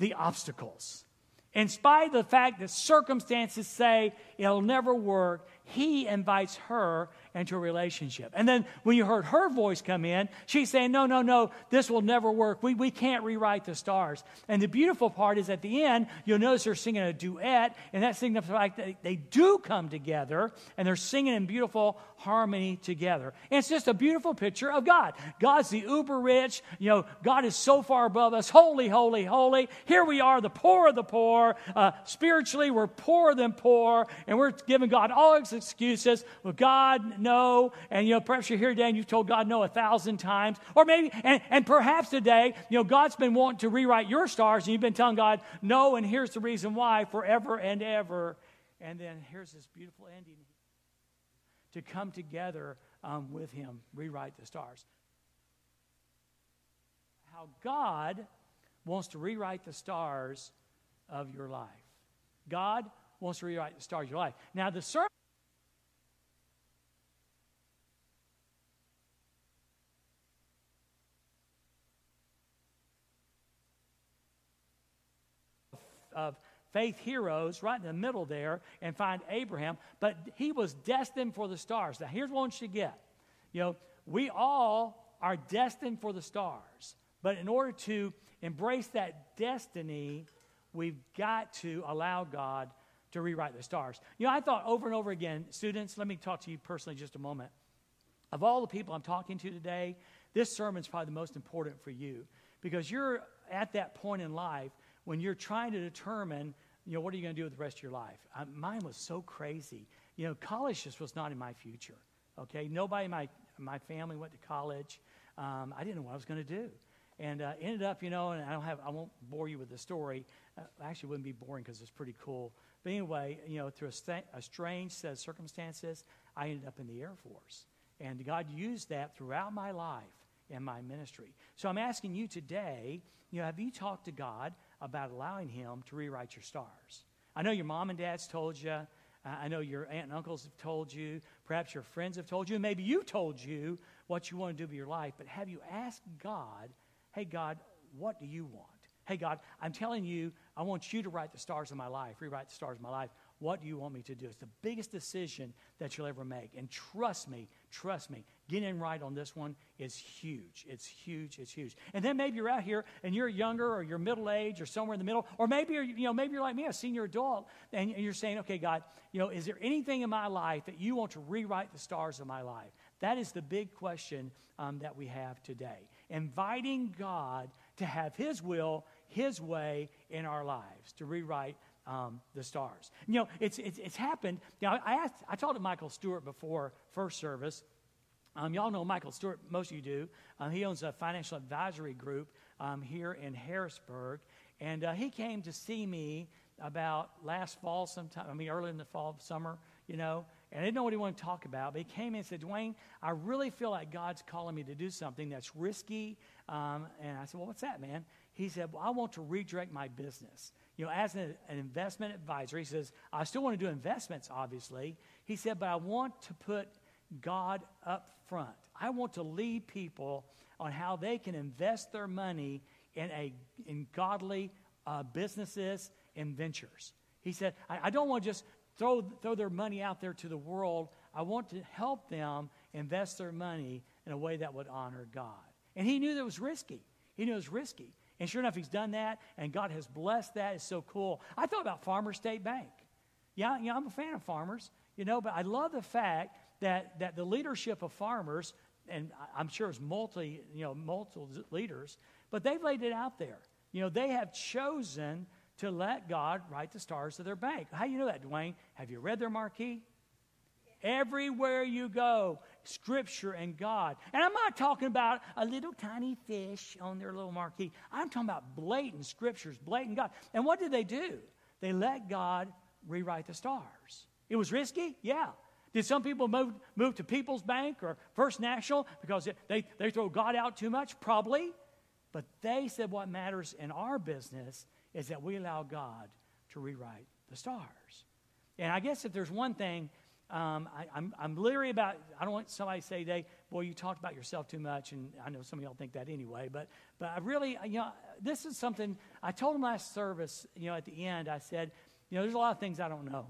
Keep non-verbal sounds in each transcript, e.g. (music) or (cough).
the obstacles. In spite of the fact that circumstances say it'll never work, he invites her into a relationship. And then when you heard her voice come in, she's saying, No, no, no, this will never work. We, we can't rewrite the stars. And the beautiful part is at the end, you'll notice they're singing a duet, and that signifies that they do come together and they're singing in beautiful harmony together. And it's just a beautiful picture of God. God's the uber rich. You know, God is so far above us. Holy, holy, holy. Here we are, the poor of the poor. Uh, spiritually, we're poorer than poor, and we're giving God all excuses. Well, God, no. And, you know, perhaps you're here today and you've told God no a thousand times. Or maybe, and, and perhaps today, you know, God's been wanting to rewrite your stars and you've been telling God no, and here's the reason why forever and ever. And then here's this beautiful ending to come together um, with Him, rewrite the stars. How God wants to rewrite the stars of your life. God wants to rewrite the stars of your life. Now, the sermon. Of faith heroes right in the middle there and find Abraham, but he was destined for the stars. Now, here's what you get. You know, we all are destined for the stars, but in order to embrace that destiny, we've got to allow God to rewrite the stars. You know, I thought over and over again, students, let me talk to you personally just a moment. Of all the people I'm talking to today, this sermon is probably the most important for you because you're at that point in life when you're trying to determine, you know, what are you going to do with the rest of your life? I, mine was so crazy. You know, college just was not in my future. Okay, nobody in my my family went to college. Um, I didn't know what I was going to do, and uh, ended up, you know, and I don't have, I won't bore you with the story. Uh, actually, wouldn't be boring because it's pretty cool. But anyway, you know, through a, st- a strange set of circumstances, I ended up in the Air Force, and God used that throughout my life and my ministry. So I'm asking you today, you know, have you talked to God about allowing Him to rewrite your stars. I know your mom and dad's told you. I know your aunt and uncles have told you. Perhaps your friends have told you. Maybe you told you what you want to do with your life. But have you asked God, hey, God, what do you want? Hey, God, I'm telling you, I want you to write the stars of my life, rewrite the stars of my life. What do you want me to do? It's the biggest decision that you'll ever make. And trust me, trust me, getting right on this one is huge. It's huge. It's huge. And then maybe you're out here and you're younger or you're middle age or somewhere in the middle, or maybe you're, you know, maybe you're like me, a senior adult, and you're saying, okay, God, you know, is there anything in my life that you want to rewrite the stars of my life? That is the big question um, that we have today. Inviting God to have His will, His way in our lives, to rewrite um, the stars. You know, it's, it's, it's happened. Know, I, asked, I talked to Michael Stewart before first service. Um, y'all know Michael Stewart, most of you do. Um, he owns a financial advisory group um, here in Harrisburg. And uh, he came to see me about last fall sometime, I mean, early in the fall, summer, you know, and I didn't know what he wanted to talk about. But he came in and said, Dwayne, I really feel like God's calling me to do something that's risky. Um, and I said, Well, what's that, man? He said, Well, I want to redirect my business you know, as an, an, investment advisor, he says, I still want to do investments, obviously. He said, but I want to put God up front. I want to lead people on how they can invest their money in, a, in godly uh, businesses and ventures. He said, I, I don't want to just throw, throw their money out there to the world. I want to help them invest their money in a way that would honor God. And he knew that was risky. He knew it was risky. And sure enough, he's done that, and God has blessed that. It's so cool. I thought about Farmer State Bank. Yeah, you know, I'm a fan of farmers, you know, but I love the fact that, that the leadership of farmers, and I'm sure it's multi, you know, multiple leaders, but they've laid it out there. You know, they have chosen to let God write the stars of their bank. How do you know that, Dwayne? Have you read their marquee? Everywhere you go, Scripture and God. And I'm not talking about a little tiny fish on their little marquee. I'm talking about blatant Scriptures, blatant God. And what did they do? They let God rewrite the stars. It was risky? Yeah. Did some people move, move to People's Bank or First National because they, they throw God out too much? Probably. But they said what matters in our business is that we allow God to rewrite the stars. And I guess if there's one thing um, I, am I'm, I'm leery about, I don't want somebody to say today, boy, you talked about yourself too much. And I know some of y'all think that anyway. But, but I really, you know, this is something I told him last service, you know, at the end, I said, you know, there's a lot of things I don't know.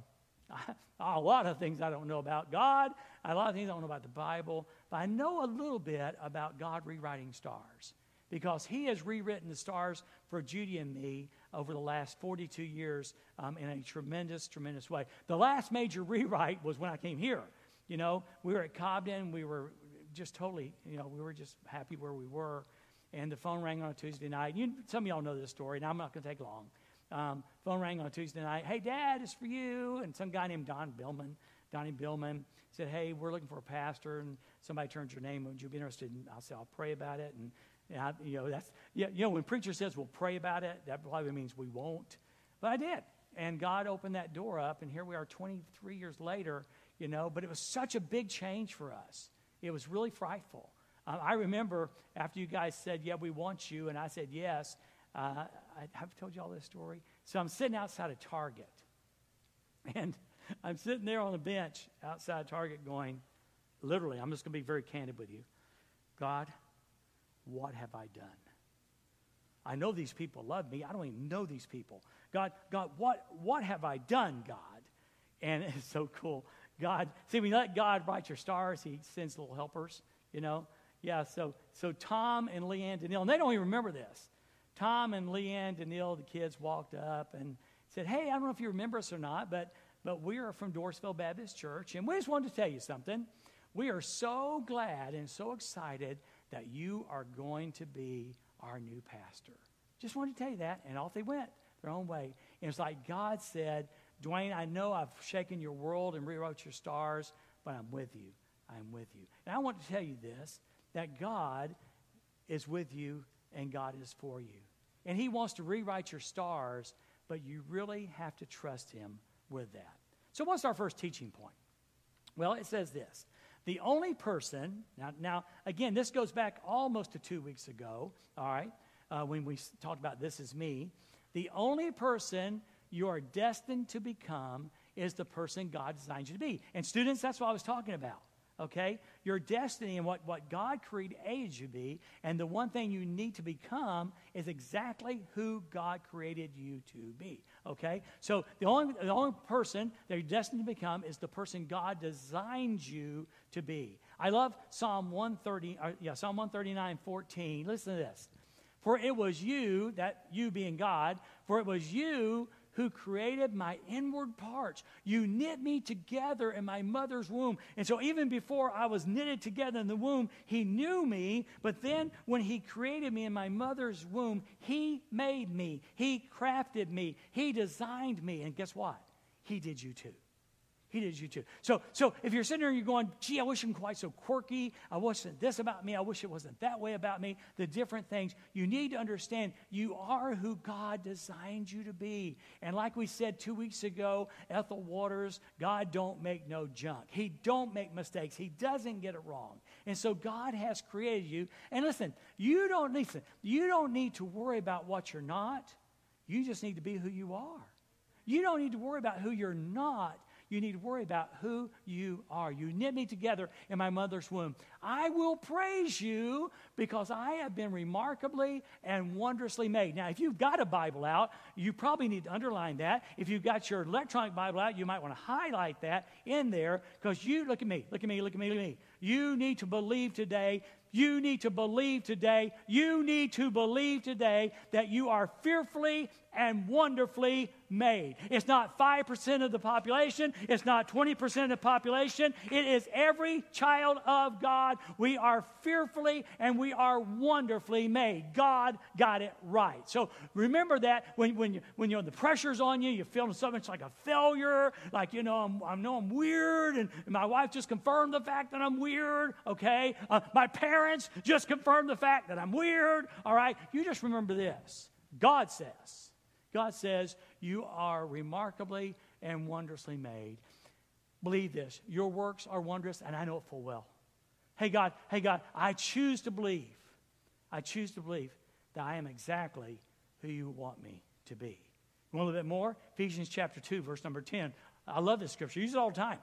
(laughs) a lot of things I don't know about God, a lot of things I don't know about the Bible, but I know a little bit about God rewriting stars because He has rewritten the stars for Judy and me over the last 42 years um, in a tremendous, tremendous way. The last major rewrite was when I came here. You know, we were at Cobden, we were just totally, you know, we were just happy where we were. And the phone rang on a Tuesday night. You, some of y'all know this story, and I'm not going to take long. Um, phone rang on a Tuesday night. Hey, Dad, it's for you. And some guy named Don Billman, Donnie Billman, said, Hey, we're looking for a pastor, and somebody turns your name. Would you be interested? And I'll say, I'll pray about it. And and I, you know, that's, yeah, you know, when preacher says we'll pray about it, that probably means we won't. But I did. And God opened that door up, and here we are 23 years later, you know, but it was such a big change for us. It was really frightful. Uh, I remember after you guys said, Yeah, we want you, and I said, Yes. Uh, I, have told you all this story. So I'm sitting outside of Target, (laughs) and I'm sitting there on a bench outside Target going, literally, I'm just going to be very candid with you. God, what have I done? I know these people love me. I don't even know these people. God, God, what, what have I done, God? And (laughs) it's so cool. God, see, you let God write your stars, He sends little helpers, you know? Yeah, so, so Tom and Leanne Daniil, and they don't even remember this. Tom and Leanne Daniil, the kids, walked up and said, Hey, I don't know if you remember us or not, but, but we are from Dorrisville Baptist Church, and we just wanted to tell you something. We are so glad and so excited that you are going to be our new pastor. Just wanted to tell you that, and off they went their own way. And it's like God said, Dwayne, I know I've shaken your world and rewrote your stars, but I'm with you. I'm with you. And I want to tell you this that God is with you and God is for you. And He wants to rewrite your stars, but you really have to trust Him with that. So, what's our first teaching point? Well, it says this the only person, now, now again, this goes back almost to two weeks ago, all right, uh, when we talked about this is me. The only person you are destined to become is the person God designed you to be. And students, that's what I was talking about okay? Your destiny and what, what God created you to be, and the one thing you need to become is exactly who God created you to be, okay? So the only, the only person that you're destined to become is the person God designed you to be. I love Psalm 130, uh, yeah, Psalm 139, 14. Listen to this. For it was you, that you being God, for it was you who created my inward parts. You knit me together in my mother's womb. And so, even before I was knitted together in the womb, He knew me. But then, when He created me in my mother's womb, He made me. He crafted me. He designed me. And guess what? He did you too. He did you too. So, so if you're sitting there and you're going, gee, I wish I'm quite so quirky. I wish this about me. I wish it wasn't that way about me. The different things. You need to understand you are who God designed you to be. And like we said two weeks ago, Ethel Waters, God don't make no junk. He don't make mistakes. He doesn't get it wrong. And so God has created you. And listen, you don't listen, you don't need to worry about what you're not. You just need to be who you are. You don't need to worry about who you're not you need to worry about who you are. You knit me together in my mother's womb. I will praise you because I have been remarkably and wondrously made. Now, if you've got a Bible out, you probably need to underline that. If you've got your electronic Bible out, you might want to highlight that in there because you, look at me, look at me, look at me, look at me. You need to believe today you need to believe today, you need to believe today that you are fearfully and wonderfully made. It's not 5% of the population, it's not 20% of the population. It is every child of God. We are fearfully and we are wonderfully made. God got it right. So remember that when, when, you, when you know, the pressure's on you, you're feeling so much like a failure, like, you know, I'm, I know I'm weird, and my wife just confirmed the fact that I'm weird, okay? Uh, my parents just confirmed the fact that I'm weird, all right? You just remember this God says, God says, You are remarkably and wondrously made. Believe this. Your works are wondrous, and I know it full well. Hey, God, hey, God, I choose to believe. I choose to believe that I am exactly who you want me to be. Want a little bit more? Ephesians chapter 2, verse number 10. I love this scripture. Use it all the time.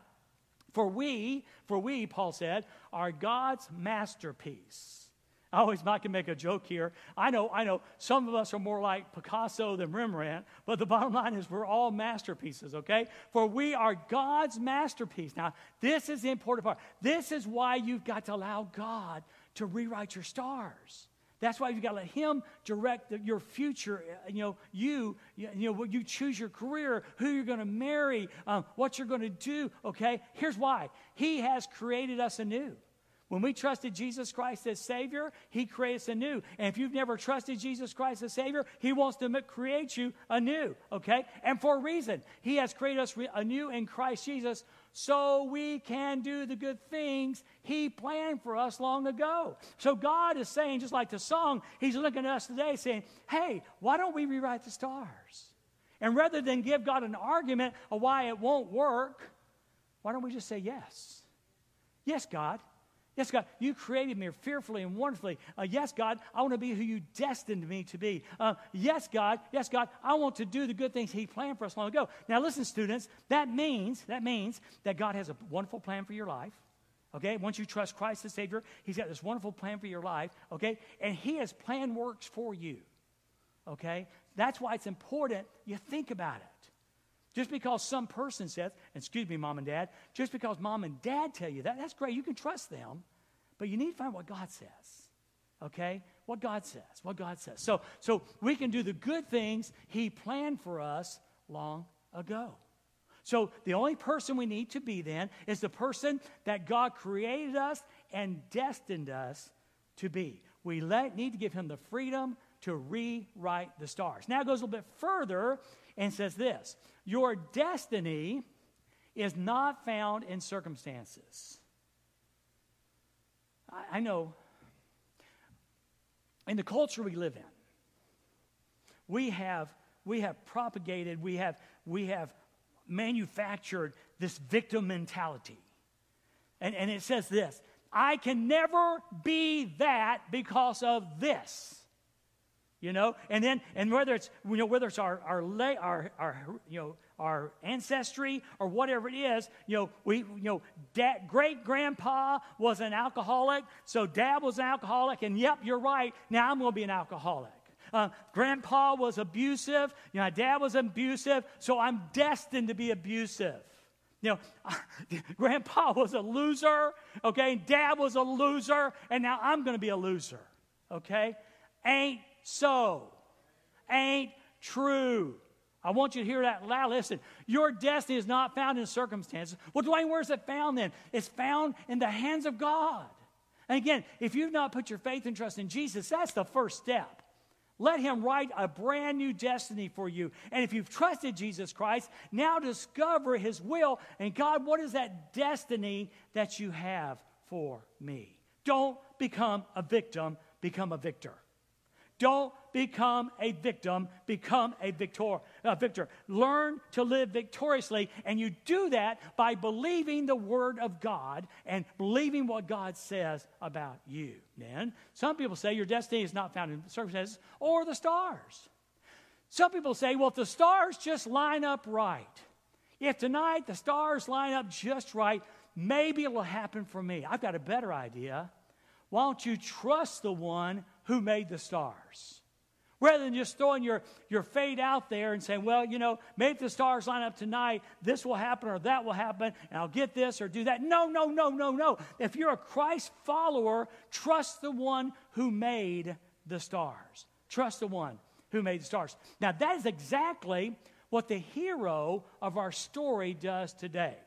For we, for we, Paul said, are God's masterpiece. I always I can make a joke here. I know, I know some of us are more like Picasso than Rembrandt, but the bottom line is we're all masterpieces, okay? For we are God's masterpiece. Now, this is the important part. This is why you've got to allow God to rewrite your stars. That's why you've got to let Him direct the, your future. Uh, you know, you, you, know, you choose your career, who you're going to marry, um, what you're going to do. Okay, here's why: He has created us anew. When we trusted Jesus Christ as Savior, He creates anew. And if you've never trusted Jesus Christ as Savior, He wants to create you anew, okay? And for a reason. He has created us anew in Christ Jesus so we can do the good things He planned for us long ago. So God is saying, just like the song, He's looking at us today saying, hey, why don't we rewrite the stars? And rather than give God an argument of why it won't work, why don't we just say yes? Yes, God. Yes, God, you created me fearfully and wonderfully. Uh, yes, God, I want to be who you destined me to be. Uh, yes, God, yes, God, I want to do the good things He planned for us long ago. Now, listen, students, that means that means that God has a wonderful plan for your life. Okay, once you trust Christ as Savior, He's got this wonderful plan for your life. Okay, and He has planned works for you. Okay, that's why it's important you think about it. Just because some person says, excuse me, mom and dad, just because mom and dad tell you that, that's great. You can trust them. But you need to find what God says. Okay? What God says. What God says. So, so we can do the good things He planned for us long ago. So the only person we need to be then is the person that God created us and destined us to be. We let, need to give Him the freedom to rewrite the stars. Now it goes a little bit further and says this Your destiny is not found in circumstances. I, know in the culture we live in, we have, we have propagated, we have, we have manufactured this victim mentality. And, and it says this I can never be that because of this you know and then and whether it's you know whether it's our our our, our you know our ancestry or whatever it is you know we you know dad, great grandpa was an alcoholic so dad was an alcoholic and yep you're right now i'm going to be an alcoholic uh, grandpa was abusive you know dad was abusive so i'm destined to be abusive you know, (laughs) grandpa was a loser, okay? Dad was a loser, and now I'm going to be a loser, okay? Ain't so. Ain't true. I want you to hear that loud. Listen, your destiny is not found in circumstances. Well, Dwayne, where's it found then? It's found in the hands of God. And again, if you've not put your faith and trust in Jesus, that's the first step. Let Him write a brand new destiny for you. And if you've trusted Jesus Christ, now discover His will. And God, what is that destiny that you have for me? Don't become a victim, become a victor. Don't become a victim, become a victor, a victor. Learn to live victoriously, and you do that by believing the Word of God and believing what God says about you. Then, some people say your destiny is not found in circumstances or the stars. Some people say, well, if the stars just line up right, if tonight the stars line up just right, maybe it will happen for me. I've got a better idea. Why don't you trust the one who made the stars. Rather than just throwing your, your fate out there and saying, well, you know, maybe the stars line up tonight, this will happen or that will happen, and I'll get this or do that. No, no, no, no, no. If you're a Christ follower, trust the one who made the stars. Trust the one who made the stars. Now, that is exactly what the hero of our story does today.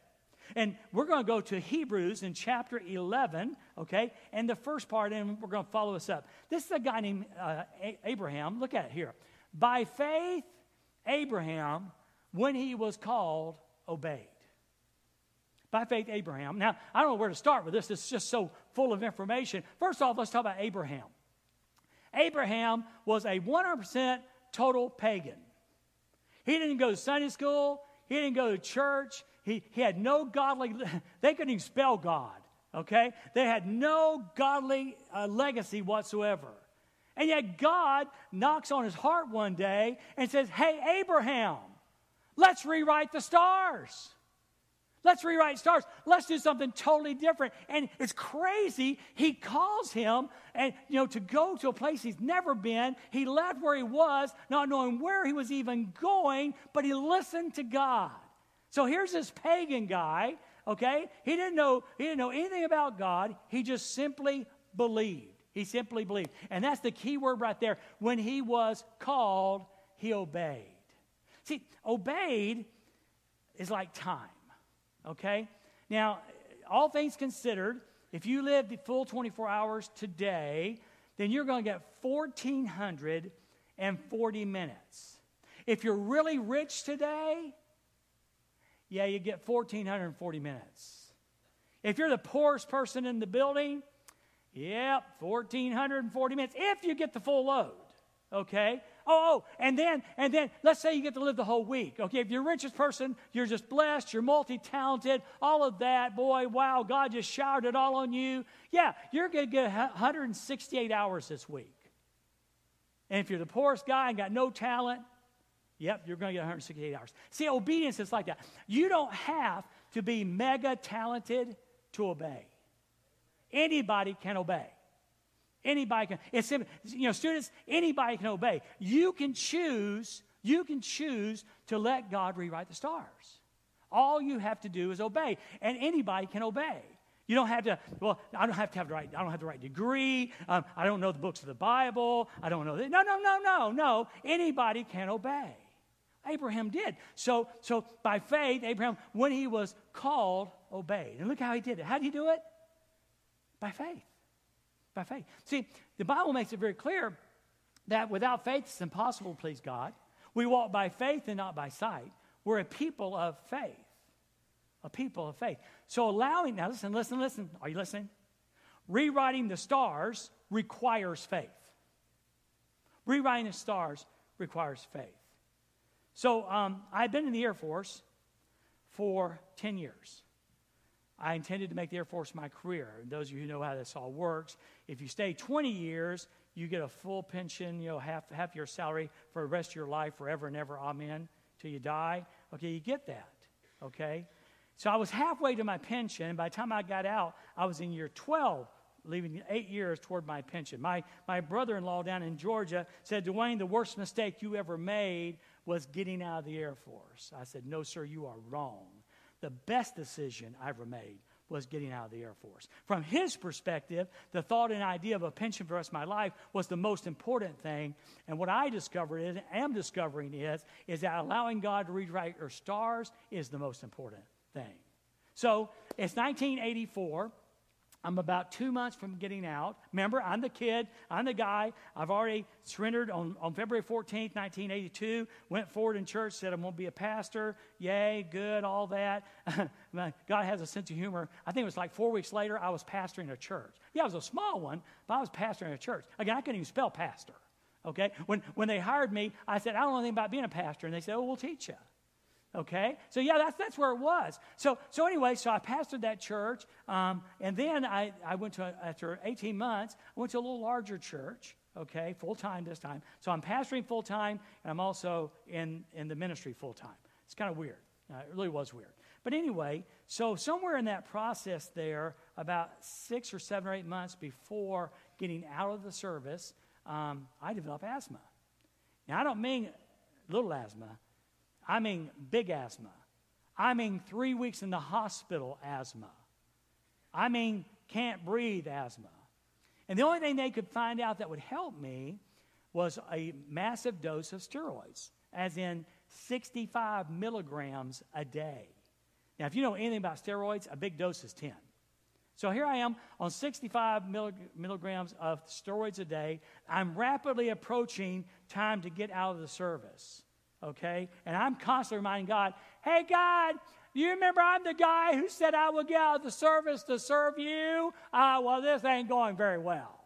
And we're going to go to Hebrews in chapter 11, okay? And the first part, and we're going to follow this up. This is a guy named uh, Abraham. Look at it here. By faith, Abraham, when he was called, obeyed. By faith, Abraham. Now, I don't know where to start with this. It's just so full of information. First off, let's talk about Abraham. Abraham was a 100% total pagan. He didn't go to Sunday school. He didn't go to church. He, he had no godly, (laughs) they couldn't even spell God, okay? They had no godly uh, legacy whatsoever. And yet God knocks on his heart one day and says, Hey, Abraham, let's rewrite the stars. Let's rewrite stars. Let's do something totally different. And it's crazy. He calls him and you know to go to a place he's never been. He left where he was, not knowing where he was even going, but he listened to God. So here's this pagan guy, okay? He didn't know he didn't know anything about God. He just simply believed. He simply believed. And that's the key word right there. When he was called, he obeyed. See, obeyed is like time. Okay? Now, all things considered, if you live the full 24 hours today, then you're going to get 1,440 minutes. If you're really rich today, yeah, you get 1,440 minutes. If you're the poorest person in the building, yep, 1,440 minutes, if you get the full load. Okay? Oh, oh, and then, and then, let's say you get to live the whole week. Okay, if you're richest person, you're just blessed, you're multi-talented, all of that. Boy, wow, God just showered it all on you. Yeah, you're going to get 168 hours this week. And if you're the poorest guy and got no talent, yep, you're going to get 168 hours. See, obedience is like that. You don't have to be mega talented to obey. Anybody can obey. Anybody can. It's you know, students. Anybody can obey. You can choose. You can choose to let God rewrite the stars. All you have to do is obey, and anybody can obey. You don't have to. Well, I don't have to have the right. I don't have the right degree. Um, I don't know the books of the Bible. I don't know. The, no, no, no, no, no. Anybody can obey. Abraham did. So, so by faith, Abraham, when he was called, obeyed. And look how he did it. How did he do it? By faith by faith. See, the Bible makes it very clear that without faith, it's impossible to please God. We walk by faith and not by sight. We're a people of faith. A people of faith. So allowing, now listen, listen, listen. Are you listening? Rewriting the stars requires faith. Rewriting the stars requires faith. So um, I've been in the Air Force for 10 years. I intended to make the Air Force my career. Those of you who know how this all works, if you stay 20 years, you get a full pension, you know, half, half your salary for the rest of your life, forever and ever, amen, till you die. Okay, you get that, okay? So I was halfway to my pension, and by the time I got out, I was in year 12, leaving eight years toward my pension. My, my brother in law down in Georgia said, Dwayne, the worst mistake you ever made was getting out of the Air Force. I said, No, sir, you are wrong the best decision I ever made was getting out of the Air Force. From his perspective, the thought and idea of a pension for the rest of my life was the most important thing. And what I discovered is, am discovering is, is that allowing God to rewrite your stars is the most important thing. So it's 1984. I'm about two months from getting out. Remember, I'm the kid, I'm the guy. I've already surrendered on, on February 14th, 1982. Went forward in church, said I'm going to be a pastor. Yay, good, all that. (laughs) God has a sense of humor. I think it was like four weeks later, I was pastoring a church. Yeah, it was a small one, but I was pastoring a church. Again, I couldn't even spell pastor. Okay? When, when they hired me, I said, I don't know anything about being a pastor. And they said, Oh, we'll teach you. Okay? So, yeah, that's, that's where it was. So, so anyway, so I pastored that church. Um, and then I, I went to, after 18 months, I went to a little larger church, okay, full time this time. So I'm pastoring full time, and I'm also in, in the ministry full time. It's kind of weird. Uh, it really was weird. But anyway, so somewhere in that process there, about six or seven or eight months before getting out of the service, um, I developed asthma. Now, I don't mean little asthma. I mean big asthma. I mean three weeks in the hospital asthma. I mean can't breathe asthma. And the only thing they could find out that would help me was a massive dose of steroids, as in 65 milligrams a day. Now, if you know anything about steroids, a big dose is 10. So here I am on 65 milligrams of steroids a day. I'm rapidly approaching time to get out of the service okay? And I'm constantly reminding God, hey, God, you remember I'm the guy who said I would get out of the service to serve you? Uh, well, this ain't going very well.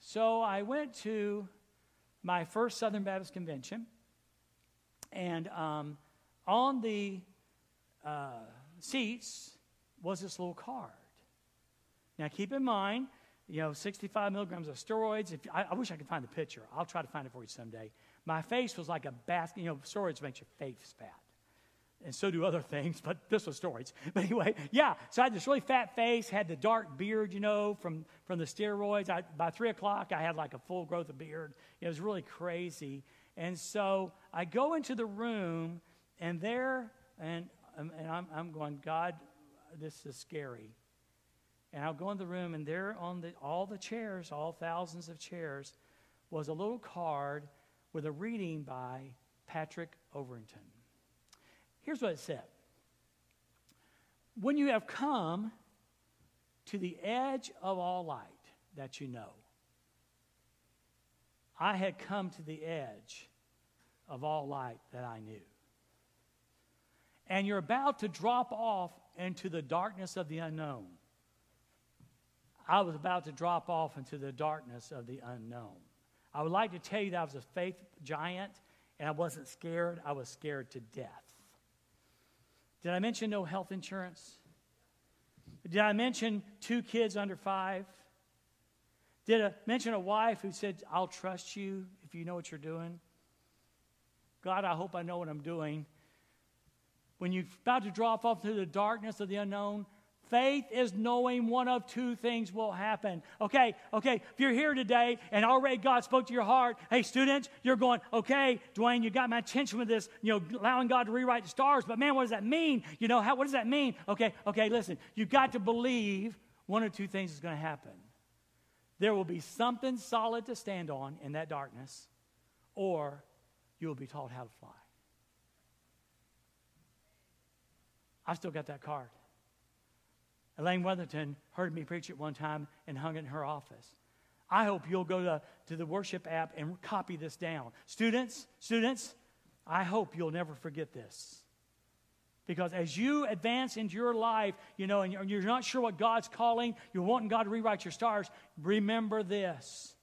So I went to my first Southern Baptist convention, and um, on the uh, seats was this little card. Now, keep in mind, you know, 65 milligrams of steroids. If I, I wish I could find the picture. I'll try to find it for you someday. My face was like a basket. You know, steroids makes your face fat. and so do other (laughs) things, but this was steroids. (laughs) But anyway, yeah, so I had this really fat face, had the dark beard, you know, from, from the steroids. I, by three o'clock, I had like a full growth of beard. It was really crazy. And so I go into the room, and there, and, um, and I'm, I'm going, God, this is scary. And I'll go in the room, and there on the, all the chairs, all thousands of chairs, was a little card with a reading by Patrick Overton. Here's what it said When you have come to the edge of all light that you know, I had come to the edge of all light that I knew. And you're about to drop off into the darkness of the unknown. I was about to drop off into the darkness of the unknown. I would like to tell you that I was a faith giant and I wasn't scared, I was scared to death. Did I mention no health insurance? Did I mention two kids under five? Did I mention a wife who said, I'll trust you if you know what you're doing? God, I hope I know what I'm doing. When you're about to drop off into the darkness of the unknown, Faith is knowing one of two things will happen. Okay, okay, if you're here today and already God spoke to your heart, hey, students, you're going, okay, Dwayne, you got my attention with this, you know, allowing God to rewrite the stars, but man, what does that mean? You know, how, what does that mean? Okay, okay, listen, you've got to believe one or two things is going to happen. There will be something solid to stand on in that darkness, or you will be taught how to fly. I still got that card. Elaine Weatherton heard me preach it one time and hung it in her office. I hope you'll go to, to the worship app and copy this down. Students, students, I hope you'll never forget this. Because as you advance into your life, you know, and you're, you're not sure what God's calling, you're wanting God to rewrite your stars, remember this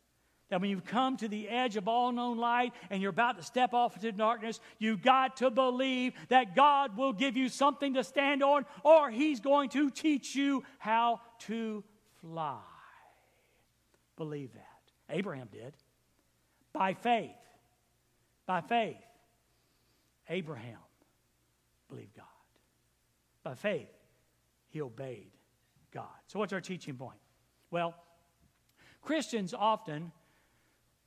that when you've come to the edge of all known light and you're about to step off into darkness, you've got to believe that God will give you something to stand on or He's going to teach you how to fly. Believe that. Abraham did. By faith. By faith. Abraham believed God. By faith, he obeyed God. So, what's our teaching point? Well, Christians often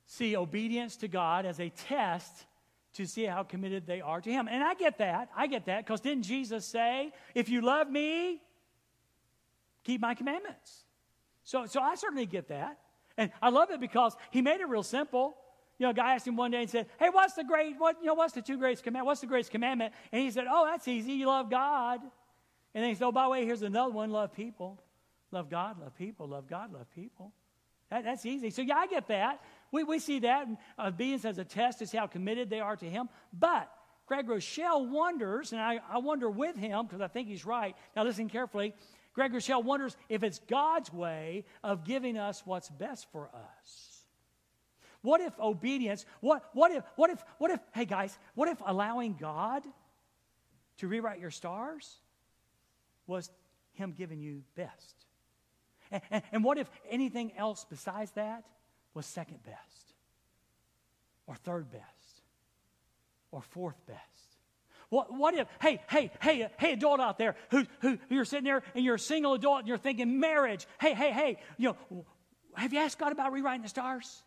see obedience to God as a test to see how committed they are to Him. And I get that. I get that because didn't Jesus say, if you love me, keep my commandments? So, so I certainly get that. And I love it because He made it real simple. You know, a guy asked him one day and said, Hey, what's the great, what, you know, what's the two greatest commandments? What's the greatest commandment? And he said, Oh, that's easy. You love God. And then he said, Oh, by the way, here's another one love people. Love God, love people, love God, love people. That, that's easy. So, yeah, I get that. We, we see that obedience uh, as a test see how committed they are to Him. But Greg Groeschel wonders, and I, I wonder with him because I think he's right. Now, listen carefully. Greg Groeschel wonders if it's God's way of giving us what's best for us. What if obedience, what, what if, what if, what if, hey guys, what if allowing God to rewrite your stars was Him giving you best? And, and, and what if anything else besides that was second best, or third best, or fourth best. What, what if, hey, hey, hey, hey, adult out there who, who, who you're sitting there and you're a single adult and you're thinking marriage. Hey, hey, hey, you know, have you asked God about rewriting the stars?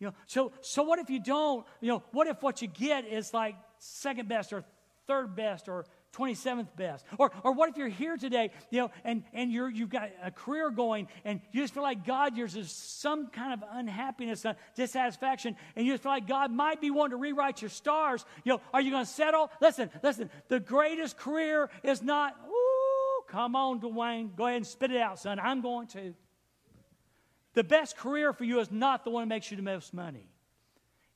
You know, so, so what if you don't? You know, what if what you get is like second best or third best or 27th best? Or, or what if you're here today, you know, and, and you're, you've got a career going and you just feel like God, there's some kind of unhappiness, dissatisfaction, and you just feel like God might be wanting to rewrite your stars. You know, are you going to settle? Listen, listen, the greatest career is not, ooh, come on, Dwayne, go ahead and spit it out, son. I'm going to. The best career for you is not the one that makes you the most money.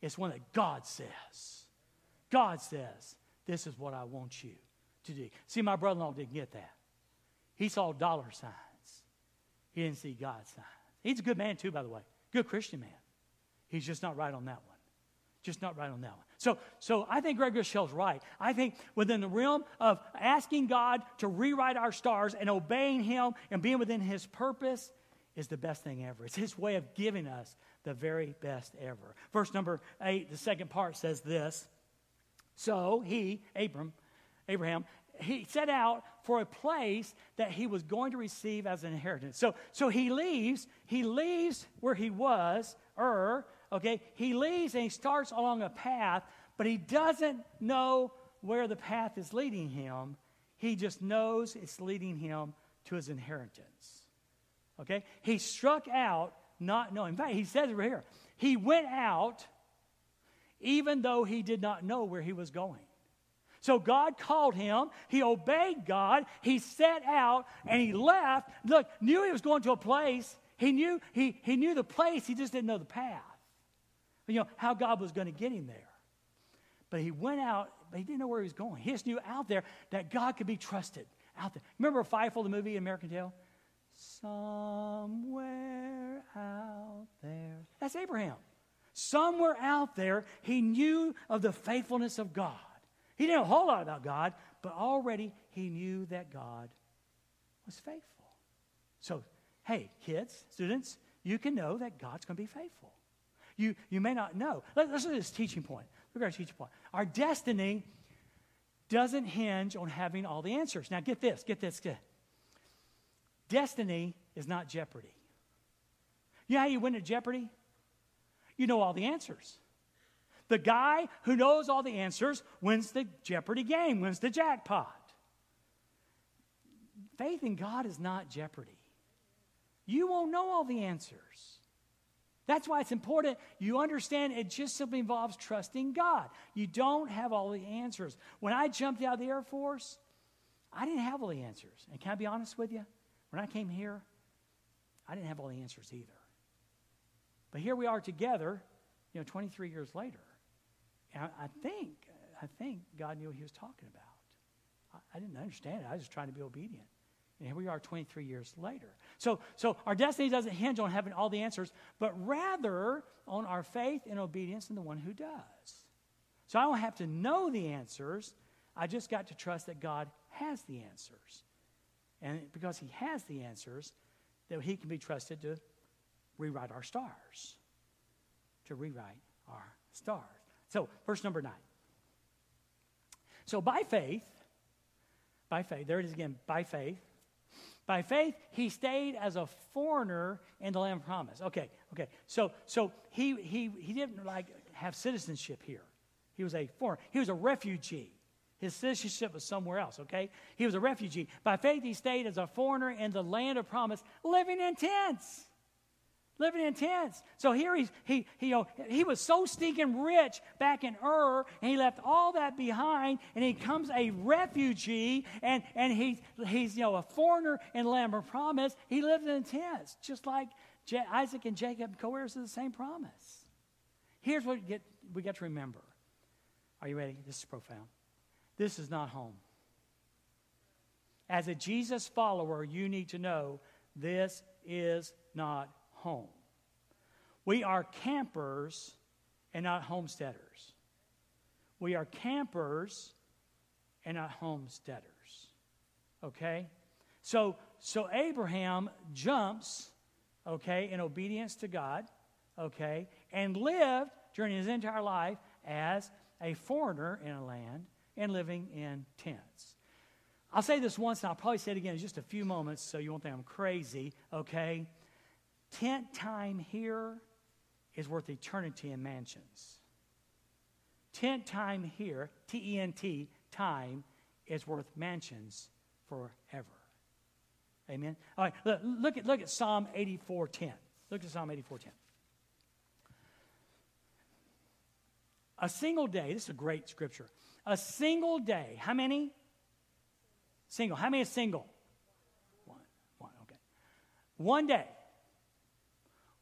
It's one that God says. God says, this is what I want you to do. See, my brother in law didn't get that. He saw dollar signs, he didn't see God signs. He's a good man, too, by the way. Good Christian man. He's just not right on that one. Just not right on that one. So, so I think Greg Groeschel's right. I think within the realm of asking God to rewrite our stars and obeying Him and being within His purpose is the best thing ever. It's His way of giving us the very best ever. Verse number eight, the second part says this So he, Abram, Abraham, he set out for a place that he was going to receive as an inheritance. So, so he leaves, he leaves where he was, Ur, okay? He leaves and he starts along a path, but he doesn't know where the path is leading him. He just knows it's leading him to his inheritance. Okay? He struck out not knowing. In fact, he says it right here, he went out even though he did not know where he was going. So God called him. He obeyed God. He set out and he left. Look, knew he was going to a place. He knew, he, he knew the place, he just didn't know the path. You know, how God was going to get him there. But he went out, but he didn't know where he was going. He just knew out there that God could be trusted. Out there. Remember Fievel, the movie American Tail? Somewhere out there. That's Abraham. Somewhere out there, he knew of the faithfulness of God. He didn't know a whole lot about God, but already he knew that God was faithful. So, hey, kids, students, you can know that God's going to be faithful. You, you may not know. Let, us look at this teaching point. Look at our teaching point. Our destiny doesn't hinge on having all the answers. Now, get this, get this. Get. Destiny is not jeopardy. You know how you win at jeopardy? You know all the answers. The guy who knows all the answers wins the Jeopardy game, wins the jackpot. Faith in God is not Jeopardy. You won't know all the answers. That's why it's important you understand it just simply involves trusting God. You don't have all the answers. When I jumped out of the Air Force, I didn't have all the answers. And can I be honest with you? When I came here, I didn't have all the answers either. But here we are together, you know, 23 years later. I, I think, I think God knew what he was talking about. I, I didn't understand it. I was just trying to be obedient. And here we are 23 years later. So, so our destiny doesn't hinge on having all the answers, but rather on our faith and obedience in the one who does. So I don't have to know the answers. I just got to trust that God has the answers. And because he has the answers, that he can be trusted to rewrite our stars. To rewrite our stars. So, verse number nine. So, by faith, by faith, there it is again, by faith. By faith, he stayed as a foreigner in the land of promise. Okay, okay. So, so he, he, he didn't like have citizenship here. He was a foreigner. He was a refugee. His citizenship was somewhere else, okay? He was a refugee. By faith, he stayed as a foreigner in the land of promise, living in tents living in tents. So here he's, he, he, you know, he was so stinking rich back in Ur, and he left all that behind, and he comes a refugee, and, and he's, he's you know, a foreigner in the land of promise. He lives in tents, just like Je- Isaac and Jacob co-heirs of the same promise. Here's what we get, we get to remember. Are you ready? This is profound. This is not home. As a Jesus follower, you need to know this is not home. We are campers and not homesteaders. We are campers and not homesteaders. Okay? So so Abraham jumps, okay, in obedience to God, okay, and lived during his entire life as a foreigner in a land and living in tents. I'll say this once and I'll probably say it again in just a few moments so you won't think I'm crazy, okay? Tent time here is worth eternity in mansions. Tent time here, T E N T, time, is worth mansions forever. Amen. All right, look, look at look at Psalm 84:10. Look at Psalm 84:10. A single day, this is a great scripture. A single day, how many? Single. How many is single? One. One, okay. One day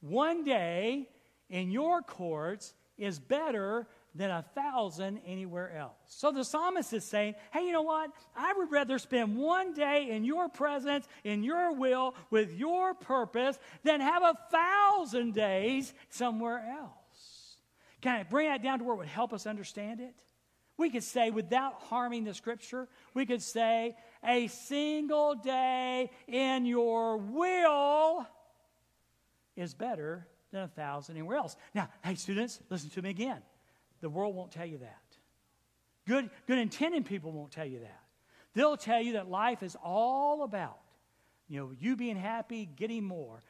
one day in your courts is better than a thousand anywhere else. So the psalmist is saying, hey, you know what? I would rather spend one day in your presence, in your will, with your purpose, than have a thousand days somewhere else. Can I bring that down to where it would help us understand it? We could say, without harming the scripture, we could say, a single day in your will is better than a thousand anywhere else. Now, hey, students, listen to me again. The world won't tell you that. Good, good intending people won't tell you that. They'll tell you that life is all about, you know, you being happy, getting more.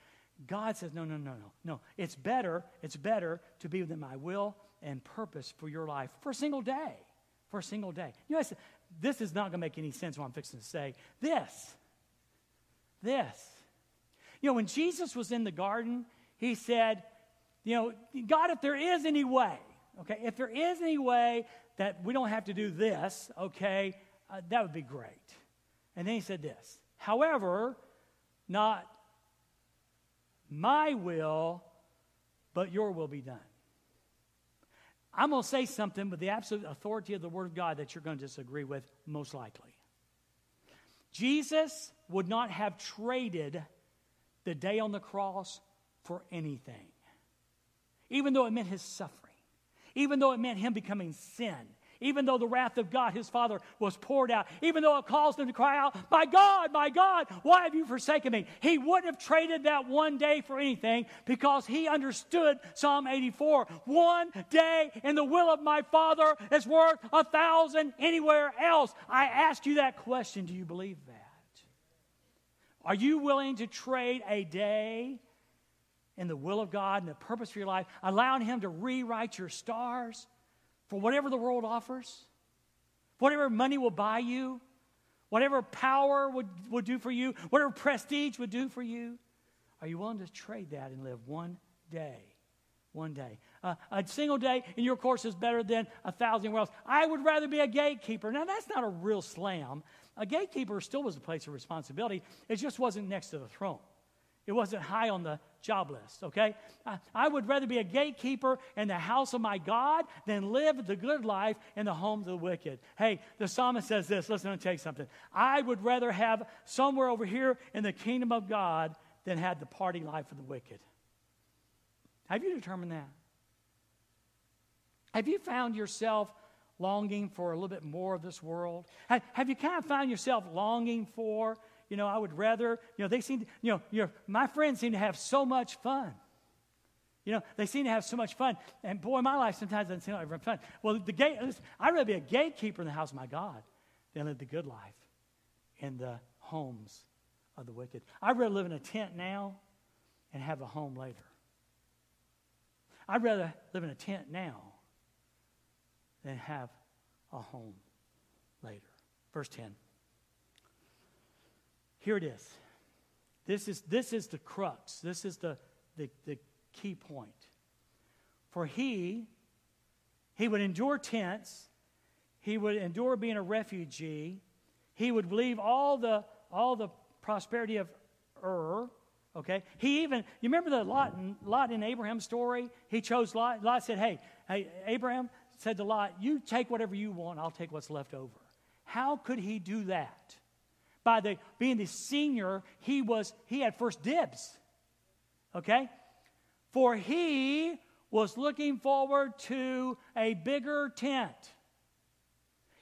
God says, no, no, no, no, no. It's better, it's better to be within my will and purpose for your life for a single day. For a single day. You know, this is not going to make any sense what I'm fixing to say. This, this. You know, when Jesus was in the garden, he said, you know, God, if there is any way, okay, if there is any way that we don't have to do this, okay, uh, that would be great. And then he said this, however, not my will, but your will be done. I'm going to say something with the absolute authority of the Word of God that you're going to disagree with, most likely. Jesus would not have traded the day on the cross for anything, even though it meant his suffering, even though it meant him becoming sin, even though the wrath of God, his Father, was poured out, even though it caused him to cry out, My God, my God, why have you forsaken me? He wouldn't have traded that one day for anything because he understood Psalm 84. One day in the will of my Father is worth a thousand anywhere else. I ask you that question. Do you believe that? Are you willing to trade a day in the will of God and the purpose for your life, allowing Him to rewrite your stars? for whatever the world offers, whatever money will buy you, whatever power would, would do for you, whatever prestige would do for you? Are you willing to trade that and live one day? One day. Uh, a single day in your course is better than a thousand else. I would rather be a gatekeeper. Now, that's not a real slam. A gatekeeper still was a place of responsibility, it just wasn't next to the throne. It wasn't high on the job list, okay? I, would rather be a gatekeeper in the house of my God than live the good life in the homes of the wicked. Hey, the psalmist says this. Listen, to tell you something. I would rather have somewhere over here in the kingdom of God than have the party life of the wicked. Have you determined that? Have you found yourself longing for a little bit more of this world? Have, have you kind of found yourself longing for you know, I would rather, you know, they seem, to, you know, you know, my friends seem to have so much fun. You know, they seem to have so much fun. And boy, my life sometimes doesn't seem like fun. Well, the gate, I'd rather be a gatekeeper in the house of my God than live the good life in the homes of the wicked. I'd rather live in a tent now and have a home later. I'd rather live in a tent now than have a home later. Verse 10. Here it is. This is, this is the crux. This is the, the, the key point. For he, he would endure tents. He would endure being a refugee. He would leave all the, all the prosperity of Ur. Okay? He even, you remember the Lot, Lot in Abraham's story? He chose Lot. Lot said, hey, hey, Abraham said to Lot, you take whatever you want, I'll take what's left over. How could he do that? by the being the senior, he was he had first dibs. Okay? For he was looking forward to a bigger tent.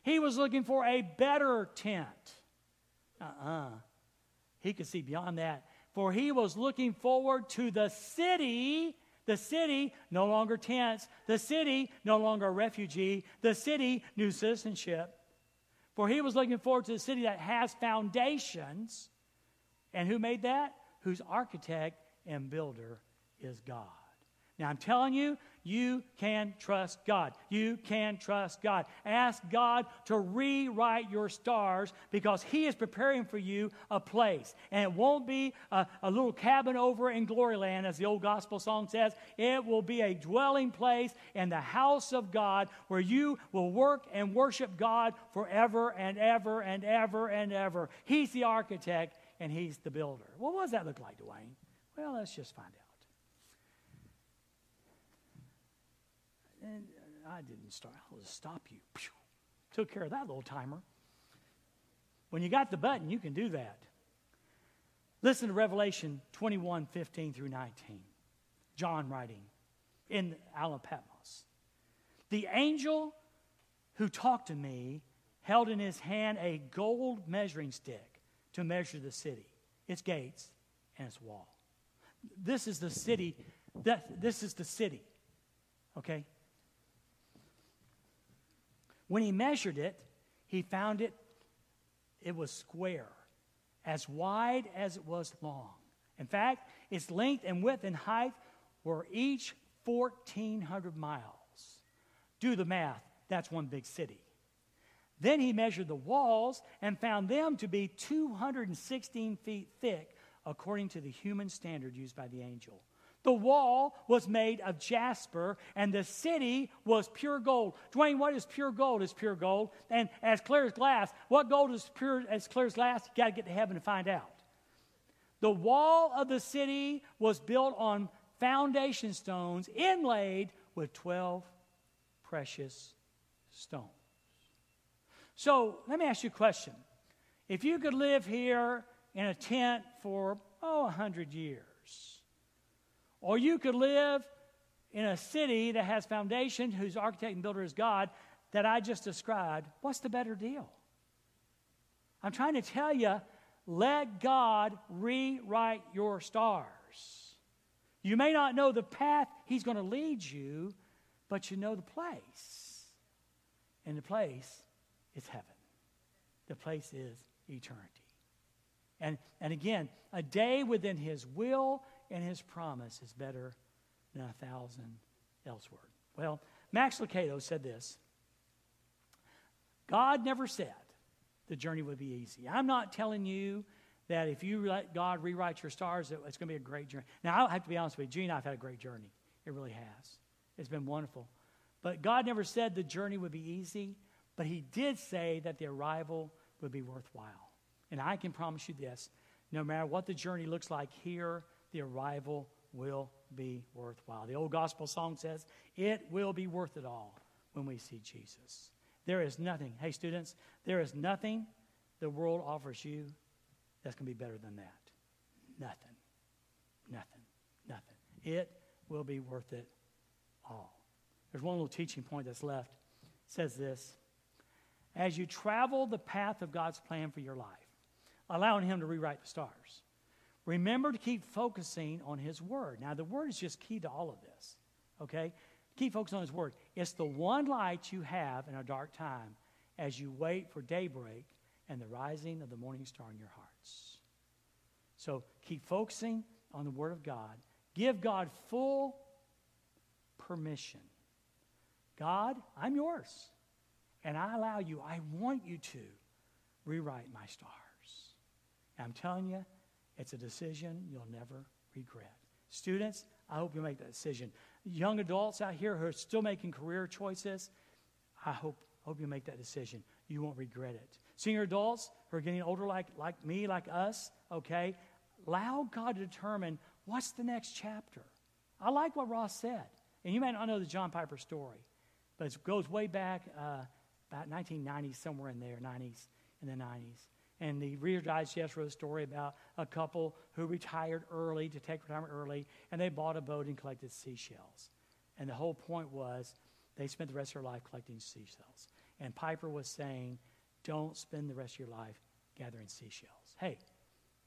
He was looking for a better tent. Uh-uh. He could see beyond that. For he was looking forward to the city the city, no longer tents. The city, no longer a refugee. The city, new citizenship. For he was looking forward to the city that has foundations. And who made that? Whose architect and builder is God. Now, I'm telling you, you can trust God. You can trust God. Ask God to rewrite your stars because He is preparing for you a place. And it won't be a, a little cabin over in Gloryland, as the old gospel song says. It will be a dwelling place in the house of God where you will work and worship God forever and ever and ever and ever. He's the architect and He's the builder. Well, what does that look like, Dwayne? Well, let's just find out. And I didn't start. I'll just stop you. Pew. Took care of that little timer. When you got the button, you can do that. Listen to Revelation 21 15 through 19. John writing in Island Patmos. The angel who talked to me held in his hand a gold measuring stick to measure the city, its gates, and its wall. This is the city. That, this is the city. Okay? When he measured it, he found it, it was square, as wide as it was long. In fact, its length and width and height were each 1,400 miles. Do the math, that's one big city. Then he measured the walls and found them to be 216 feet thick, according to the human standard used by the angel. The wall was made of jasper, and the city was pure gold. Dwayne, what is pure gold? Is pure gold. And as clear as glass. What gold is pure as clear as glass? You got to get to heaven to find out. The wall of the city was built on foundation stones inlaid with 12 precious stones. So let me ask you a question. If you could live here in a tent for, oh, a 100 years, or you could live in a city that has foundation, whose architect and builder is God, that I just described, what's the better deal? I'm trying to tell you, let God rewrite your stars. You may not know the path He's going to lead you, but you know the place. And the place is heaven, the place is eternity. And, and again, a day within His will and his promise is better than a thousand elsewhere. Well, Max Lucado said this God never said the journey would be easy. I'm not telling you that if you let God rewrite your stars, it's going to be a great journey. Now, I have to be honest with you, Gene I've had a great journey. It really has. It's been wonderful. But God never said the journey would be easy, but He did say that the arrival would be worthwhile. And I can promise you this no matter what the journey looks like here the arrival will be worthwhile. The old gospel song says, It will be worth it all when we see Jesus. There is nothing, hey, students, there is nothing the world offers you that's going to be better than that. Nothing. Nothing. Nothing. It will be worth it all. There's one little teaching point that's left. It says this As you travel the path of God's plan for your life, allowing Him to rewrite the stars, Remember to keep focusing on His Word. Now, the Word is just key to all of this, okay? Keep focusing on His Word. It's the one light you have in a dark time as you wait for daybreak and the rising of the morning star in your hearts. So keep focusing on the Word of God. Give God full permission. God, I'm yours. And I allow you, I want you to rewrite my stars. And I'm telling you, it's a decision you'll never regret. Students, I hope you make that decision. Young adults out here who are still making career choices, I hope, hope you make that decision. You won't regret it. Senior adults who are getting older like, like me, like us, okay, allow God to determine what's the next chapter. I like what Ross said. And you may not know the John Piper story, but it goes way back uh, about 1990, somewhere in there, 90s, in the 90s. And the Reader's Digest wrote a story about a couple who retired early to take retirement early, and they bought a boat and collected seashells. And the whole point was they spent the rest of their life collecting seashells. And Piper was saying, don't spend the rest of your life gathering seashells. Hey,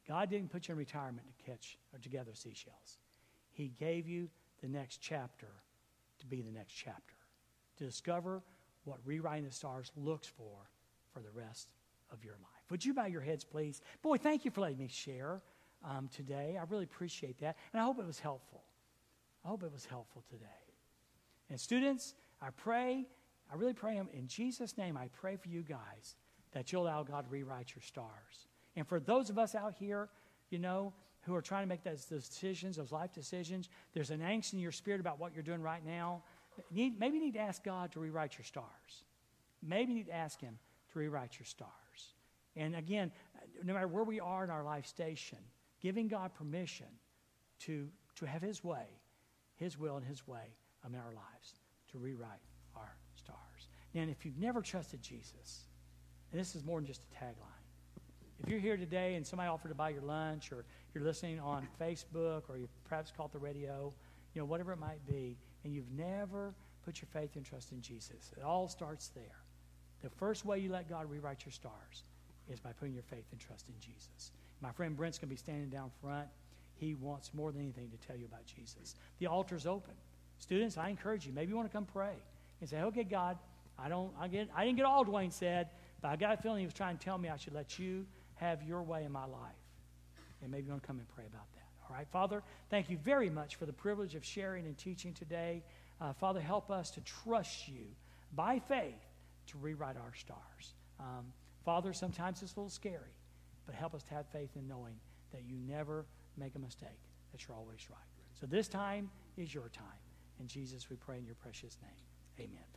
God didn't put you in retirement to catch or to gather seashells. He gave you the next chapter to be the next chapter, to discover what rewriting the stars looks for for the rest of your life. Would you bow your heads, please? Boy, thank you for letting me share um, today. I really appreciate that. And I hope it was helpful. I hope it was helpful today. And students, I pray, I really pray in Jesus' name, I pray for you guys that you'll allow God to rewrite your stars. And for those of us out here, you know, who are trying to make those, those decisions, those life decisions, there's an angst in your spirit about what you're doing right now. Need, maybe you need to ask God to rewrite your stars. Maybe you need to ask Him to rewrite your stars. And again, uh, no matter where we are in our life station, giving God permission to, to have His way, His will and His way um, in our lives to rewrite our stars. And if you've never trusted Jesus, and this is more than just a tagline, if you're here today and somebody offered to buy your lunch, or you're listening on Facebook, or you perhaps caught the radio, you know, whatever it might be, and you've never put your faith and trust in Jesus, it all starts there. The first way you let God rewrite your stars is by putting your faith and trust in Jesus. My friend Brent's going to be standing down front. He wants more than anything to tell you about Jesus. The altar's open. Students, I encourage you, maybe you want to come pray and say, okay, God, I don't, I, get, I didn't get all Dwayne said, but I got a feeling he was trying to tell me I should let you have your way in my life. And maybe you want to come and pray about that. All right, Father, thank you very much for the privilege of sharing and teaching today. Uh, Father, help us to trust you by faith to rewrite our stars. Um, Father, sometimes it's a little scary, but help us to have faith in knowing that you never make a mistake, that you're always right. So this time is your time. In Jesus, we pray in your precious name. Amen.